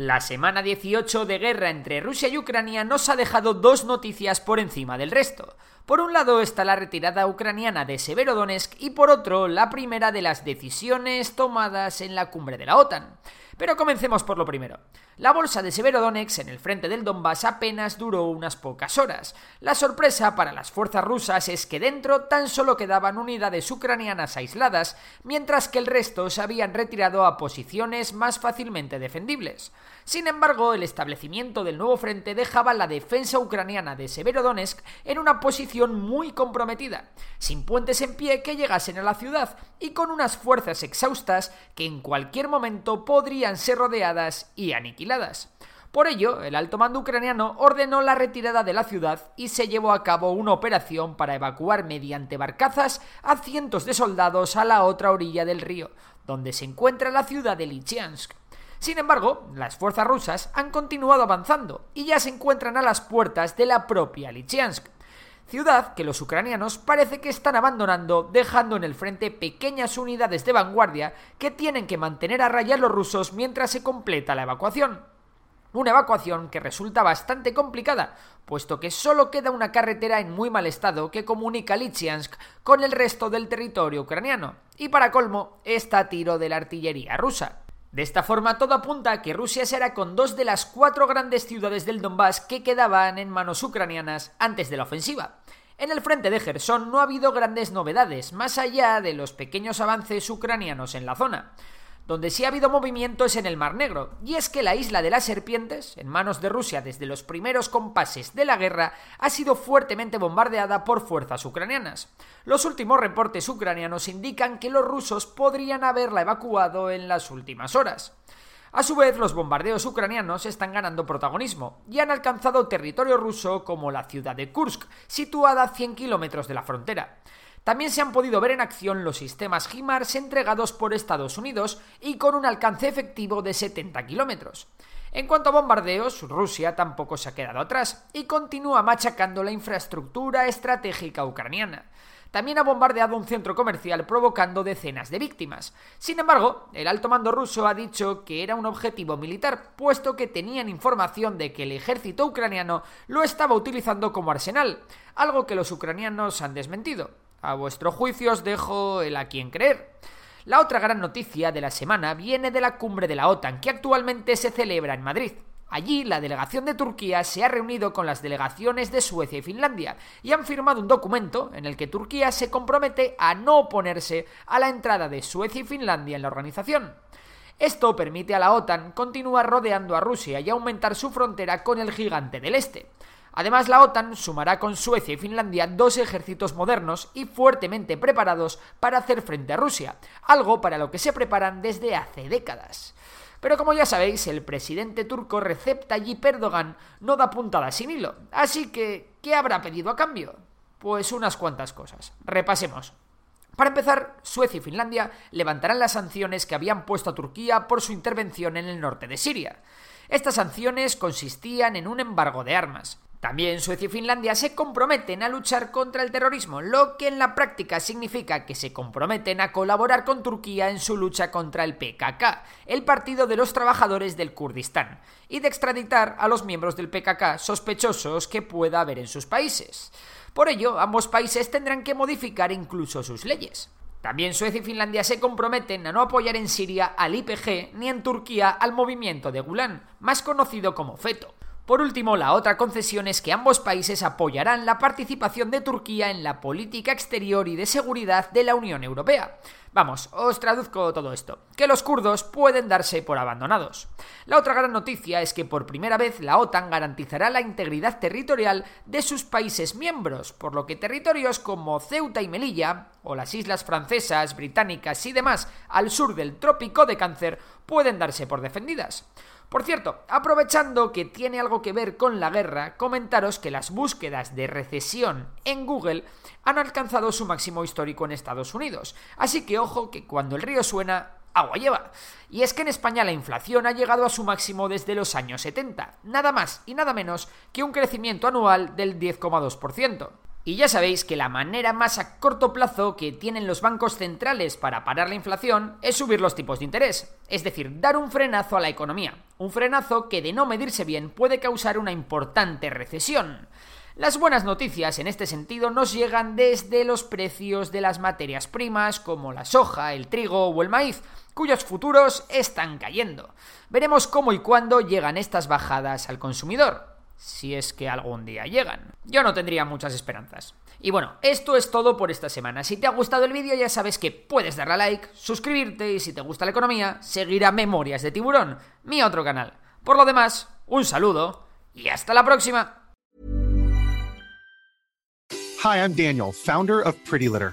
La semana 18 de guerra entre Rusia y Ucrania nos ha dejado dos noticias por encima del resto. Por un lado está la retirada ucraniana de Severodonetsk y por otro la primera de las decisiones tomadas en la cumbre de la OTAN. Pero comencemos por lo primero. La bolsa de Severodonetsk en el frente del Donbass apenas duró unas pocas horas. La sorpresa para las fuerzas rusas es que dentro tan solo quedaban unidades ucranianas aisladas, mientras que el resto se habían retirado a posiciones más fácilmente defendibles. Sin embargo, el establecimiento del nuevo frente dejaba la defensa ucraniana de Severodonetsk en una posición muy comprometida, sin puentes en pie que llegasen a la ciudad y con unas fuerzas exhaustas que en cualquier momento podrían ser rodeadas y aniquiladas. Por ello, el alto mando ucraniano ordenó la retirada de la ciudad y se llevó a cabo una operación para evacuar mediante barcazas a cientos de soldados a la otra orilla del río, donde se encuentra la ciudad de Lysychansk. Sin embargo, las fuerzas rusas han continuado avanzando y ya se encuentran a las puertas de la propia Lysychansk, ciudad que los ucranianos parece que están abandonando, dejando en el frente pequeñas unidades de vanguardia que tienen que mantener a raya a los rusos mientras se completa la evacuación. Una evacuación que resulta bastante complicada, puesto que solo queda una carretera en muy mal estado que comunica Lysychansk con el resto del territorio ucraniano, y para colmo está a tiro de la artillería rusa. De esta forma, todo apunta a que Rusia será con dos de las cuatro grandes ciudades del Donbass que quedaban en manos ucranianas antes de la ofensiva. En el frente de Gerson no ha habido grandes novedades, más allá de los pequeños avances ucranianos en la zona. Donde sí ha habido movimiento es en el Mar Negro, y es que la isla de las serpientes, en manos de Rusia desde los primeros compases de la guerra, ha sido fuertemente bombardeada por fuerzas ucranianas. Los últimos reportes ucranianos indican que los rusos podrían haberla evacuado en las últimas horas. A su vez, los bombardeos ucranianos están ganando protagonismo y han alcanzado territorio ruso como la ciudad de Kursk, situada a 100 kilómetros de la frontera. También se han podido ver en acción los sistemas HIMARS entregados por Estados Unidos y con un alcance efectivo de 70 kilómetros. En cuanto a bombardeos, Rusia tampoco se ha quedado atrás y continúa machacando la infraestructura estratégica ucraniana. También ha bombardeado un centro comercial provocando decenas de víctimas. Sin embargo, el alto mando ruso ha dicho que era un objetivo militar, puesto que tenían información de que el ejército ucraniano lo estaba utilizando como arsenal, algo que los ucranianos han desmentido. A vuestro juicio os dejo el a quien creer. La otra gran noticia de la semana viene de la cumbre de la OTAN, que actualmente se celebra en Madrid. Allí, la delegación de Turquía se ha reunido con las delegaciones de Suecia y Finlandia y han firmado un documento en el que Turquía se compromete a no oponerse a la entrada de Suecia y Finlandia en la organización. Esto permite a la OTAN continuar rodeando a Rusia y aumentar su frontera con el gigante del Este. Además, la OTAN sumará con Suecia y Finlandia dos ejércitos modernos y fuertemente preparados para hacer frente a Rusia, algo para lo que se preparan desde hace décadas. Pero como ya sabéis, el presidente turco Recep Tayyip Erdogan no da puntada sin hilo, así que, ¿qué habrá pedido a cambio? Pues unas cuantas cosas. Repasemos. Para empezar, Suecia y Finlandia levantarán las sanciones que habían puesto a Turquía por su intervención en el norte de Siria. Estas sanciones consistían en un embargo de armas. También Suecia y Finlandia se comprometen a luchar contra el terrorismo, lo que en la práctica significa que se comprometen a colaborar con Turquía en su lucha contra el PKK, el Partido de los Trabajadores del Kurdistán, y de extraditar a los miembros del PKK sospechosos que pueda haber en sus países. Por ello, ambos países tendrán que modificar incluso sus leyes. También Suecia y Finlandia se comprometen a no apoyar en Siria al IPG ni en Turquía al movimiento de Gulen, más conocido como FETO. Por último, la otra concesión es que ambos países apoyarán la participación de Turquía en la política exterior y de seguridad de la Unión Europea. Vamos, os traduzco todo esto. Que los kurdos pueden darse por abandonados. La otra gran noticia es que por primera vez la OTAN garantizará la integridad territorial de sus países miembros, por lo que territorios como Ceuta y Melilla, o las islas francesas, británicas y demás al sur del trópico de Cáncer, pueden darse por defendidas. Por cierto, aprovechando que tiene algo que ver con la guerra, comentaros que las búsquedas de recesión en Google han alcanzado su máximo histórico en Estados Unidos. Así que ojo que cuando el río suena, agua lleva. Y es que en España la inflación ha llegado a su máximo desde los años 70, nada más y nada menos que un crecimiento anual del 10,2%. Y ya sabéis que la manera más a corto plazo que tienen los bancos centrales para parar la inflación es subir los tipos de interés, es decir, dar un frenazo a la economía, un frenazo que de no medirse bien puede causar una importante recesión. Las buenas noticias en este sentido nos llegan desde los precios de las materias primas como la soja, el trigo o el maíz, cuyos futuros están cayendo. Veremos cómo y cuándo llegan estas bajadas al consumidor si es que algún día llegan. Yo no tendría muchas esperanzas. Y bueno, esto es todo por esta semana. Si te ha gustado el vídeo ya sabes que puedes darle a like, suscribirte y si te gusta la economía, seguir a Memorias de Tiburón, mi otro canal. Por lo demás, un saludo y hasta la próxima. Hi, I'm Daniel, founder of Pretty Litter.